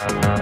Thank